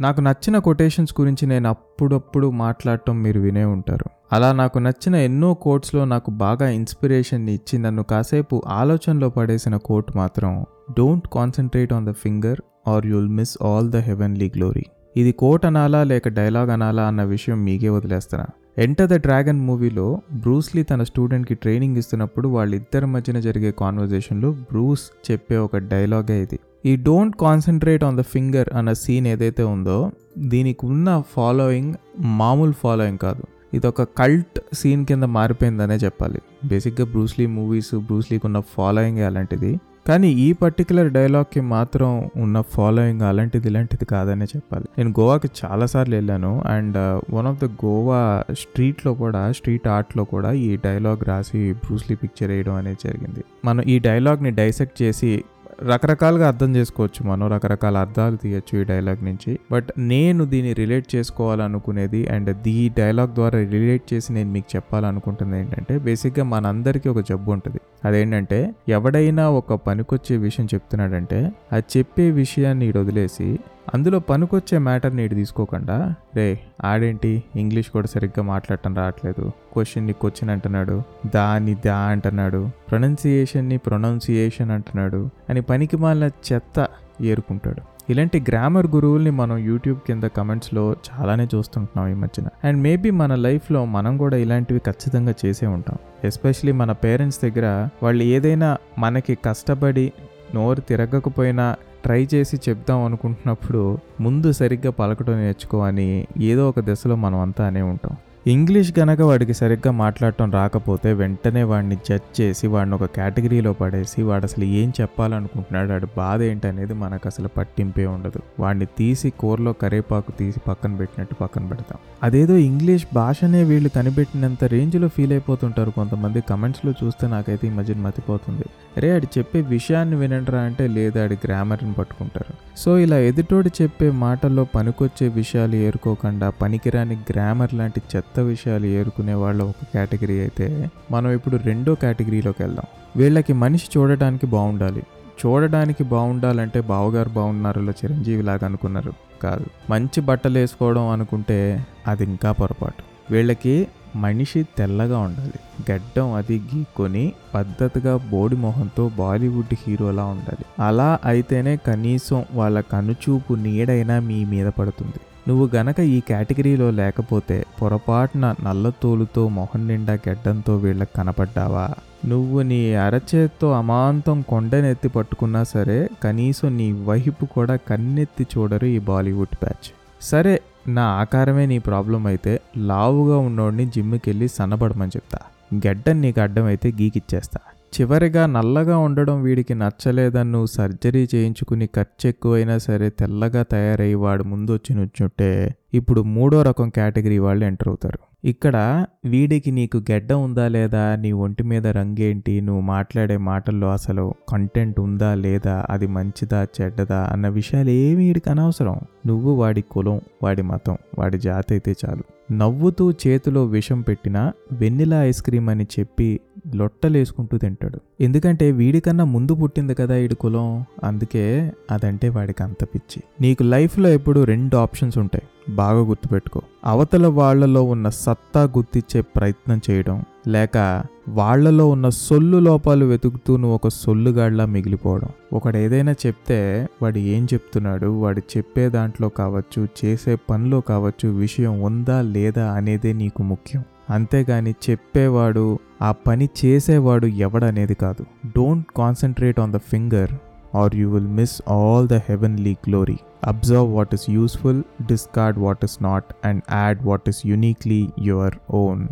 నాకు నచ్చిన కొటేషన్స్ గురించి నేను అప్పుడప్పుడు మాట్లాడటం మీరు వినే ఉంటారు. అలా నాకు నచ్చిన ఎన్నో కోట్స్లో నాకు బాగా ఇన్స్పిరేషన్ ఇచ్చి నన్ను కాసేపు ఆలోచనలో పడేసిన కోట్ మాత్రం don't concentrate on the finger or you'll miss all the heavenly glory ఇది కోట్ అనాలా లేక డైలాగ్ అనాలా అన్న విషయం మీకే వదిలేస్తాను ఎంటర్ ద డ్రాగన్ మూవీలో బ్రూస్లీ తన స్టూడెంట్కి ట్రైనింగ్ ఇస్తున్నప్పుడు వాళ్ళిద్దరి మధ్యన జరిగే కాన్వర్జేషన్లో బ్రూస్ చెప్పే ఒక డైలాగే ఇది. ఈ don't concentrate on the finger అన్న సీన్ ఏదైతే ఉందో దీనికి ఉన్న ఫాలోయింగ్ మామూలు ఫాలోయింగ్ కాదు. ఇది ఒక కల్ట్ సీన్ కింద మారిపోయిందనే చెప్పాలి. బేసిక్గా బ్రూస్లీ మూవీస్ బ్రూస్లీకి ఉన్న ఫాలోయింగ్ అలాంటిది. కానీ ఈ పర్టికులర్ డైలాగ్కి మాత్రం ఉన్న ఫాలోయింగ్ అలాంటిది ఇలాంటిది కాదనే చెప్పాలి. నేను గోవాకి చాలాసార్లు వెళ్ళాను and one of the Goa స్ట్రీట్లో కూడా స్ట్రీట్ ఆర్ట్లో కూడా ఈ డైలాగ్ రాసి బ్రూస్లీ పిక్చర్ వేయడం అనేది జరిగింది. మనం ఈ డైలాగ్ని డైసెక్ట్ చేసి రకరకాలుగా అర్థం చేసుకోవచ్చు మనం రకరకాల అర్థాలు తీయచ్చు ఈ డైలాగ్ నుంచి. బట్ నేను దీన్ని రిలేట్ చేసుకోవాలనుకునేది అండ్ దీ డైలాగ్ ద్వారా రిలేట్ చేసి నేను మీకు చెప్పాలనుకుంటుంది ఏంటంటే బేసిక్గా మనందరికీ ఒక జబ్బు ఉంటుంది. అదేంటంటే ఎవడైనా ఒక పనికొచ్చే విషయం చెప్తున్నాడంటే అది చెప్పే విషయాన్ని వదిలేసి అందులో పనికొచ్చే మ్యాటర్ని ఇటు తీసుకోకుండా రే ఆడేంటి? ఇంగ్లీష్ కూడా సరిగ్గా మాట్లాడటం రావట్లేదు. క్వశ్చన్ని క్వశ్చన్ అంటున్నాడు. దాన్ని దా అంటున్నాడు. ప్రొనౌన్సియేషన్ని ప్రొనౌన్సియేషన్ అంటున్నాడు. అని పనికి మాలిన చెత్త ఏరుకుంటాడు. ఇలాంటి గ్రామర్ గురువుల్ని మనం యూట్యూబ్ కింద కమెంట్స్లో చాలానే చూస్తుంటున్నాం ఈ మధ్యన. అండ్ మేబీ మన లైఫ్లో మనం కూడా ఇలాంటివి ఖచ్చితంగా చేసే ఉంటాం. ఎస్పెషలీ మన పేరెంట్స్ దగ్గర వాళ్ళు ఏదైనా మనకి కష్టపడి నోరు తిరగకపోయినా ట్రై చేసి చెప్దాం అనుకుంటున్నప్పుడు ముందు సరిగ్గా పలకటం నేర్చుకో అని ఏదో ఒక దశలో మనం అంతా అనే ఉంటాం. ఇంగ్లీష్ గనక వాడికి సరిగ్గా మాట్లాడటం రాకపోతే వెంటనే వాడిని జడ్జ్ చేసి వాడిని ఒక కేటగిరీలో పడేసి వాడు అసలు ఏం చెప్పాలనుకుంటున్నాడు వాడి బాధ ఏంటనేది మనకు అసలు పట్టింపే ఉండదు. వాడిని తీసి కూరలో కరేపాకు తీసి పక్కన పెట్టినట్టు పక్కన పెడతాం. అదేదో ఇంగ్లీష్ భాషనే వీళ్ళు కనిపెట్టినంత రేంజ్లో ఫీల్ అయిపోతుంటారు కొంతమంది కమెంట్స్లో చూస్తే నాకైతే ఈ మధ్యన మతిపోతుంది. అరే ఆడి చెప్పే విషయాన్ని వినండిరా అంటే లేదా ఆడి గ్రామర్ని పట్టుకుంటారు. సో ఇలా ఎదుటోడు చెప్పే మాటల్లో పనికొచ్చే విషయాలు ఏరుకోకుండా పనికిరాని గ్రామర్ లాంటి చెత్త విషయాలు ఏరుకునే వాళ్ళ ఒక కేటగిరీ అయితే మనం ఇప్పుడు రెండో కేటగిరీలోకి వెళ్దాం. వీళ్ళకి మనిషి చూడటానికి బాగుండాలి చూడడానికి బాగుండాలంటే బావగారు బాగున్నారులో చిరంజీవి లాగా అనుకున్నారు. కాదు. మంచి బట్టలు వేసుకోవడం అనుకుంటే అది ఇంకా పొరపాటు. వీళ్ళకి మనిషి తెల్లగా ఉండాలి. గడ్డం అది గీక్కొని పద్ధతిగా బోడి మొహంతో బాలీవుడ్ హీరోలా ఉండాలి. అలా అయితేనే కనీసం వాళ్ళ కనుచూపు నీడైనా మీ మీద పడుతుంది. నువ్వు గనక ఈ కేటగిరీలో లేకపోతే పొరపాటున నల్ల తోలుతో మొహం నిండా గడ్డంతో వీళ్ళకి కనపడ్డావా? నువ్వు నీ అరచేత్తో అమాంతం కొండనెత్తి పట్టుకున్నా సరే కనీసం నీ వైపు కూడా కన్నెత్తి చూడరు ఈ బాలీవుడ్ బ్యాచ్. సరే నా ఆకారమే నీ ప్రాబ్లం అయితే లావుగా ఉన్నోడిని జిమ్కి వెళ్ళి సన్నపడమని చెప్తా. గడ్డం నీకు అడ్డమైతే గీకిచ్చేస్తా. చివరిగా నల్లగా ఉండడం వీడికి నచ్చలేదని నువ్వు సర్జరీ చేయించుకుని ఖర్చు ఎక్కువైనా సరే తెల్లగా తయారయ్యి వాడు ముందు వచ్చి నుంచుంటే ఇప్పుడు మూడో రకం కేటగిరీ వాళ్ళు ఎంటర్ అవుతారు. ఇక్కడ వీడికి నీకు గెడ్డ ఉందా లేదా నీ ఒంటి మీద రంగేంటి నువ్వు మాట్లాడే మాటల్లో అసలు కంటెంట్ ఉందా లేదా అది మంచిదా చెడ్డదా అన్న విషయాలు ఏమి వీడికి అనవసరం. నువ్వు వాడి కులం వాడి మతం వాడి జాతి అయితే చాలు. నవ్వుతూ చేతిలో విషం పెట్టినా వెన్నెలా ఐస్ క్రీమ్ అని చెప్పి లొట్టలేసుకుంటూ తింటాడు. ఎందుకంటే వీడికన్నా ముందు పుట్టింది కదా వీడి కులం అందుకే అదంటే వాడికి అంత పిచ్చి. నీకు లైఫ్లో ఎప్పుడు రెండు ఆప్షన్స్ ఉంటాయి. బాగా గుర్తుపెట్టుకో. అవతల వాళ్ళలో ఉన్న సత్తా గుర్తిచ్చే ప్రయత్నం చేయడం లేక వాళ్ళలో ఉన్న సొల్లు లోపాలు వెతుకుతూ నువ్వు ఒక సొల్లుగాడిలా మిగిలిపోవడం. ఒకడు ఏదైనా చెప్తే వాడు ఏం చెప్తున్నాడు వాడు చెప్పే దాంట్లో కావచ్చు చేసే పనిలో కావచ్చు విషయం ఉందా లేదా అనేదే నీకు ముఖ్యం. అంతేగాని చెప్పేవాడు ఆ పని చేసేవాడు ఎవడనేది కాదు. Don't concentrate on the finger or you will miss all the heavenly glory observe what is useful discard what is not and add what is uniquely your own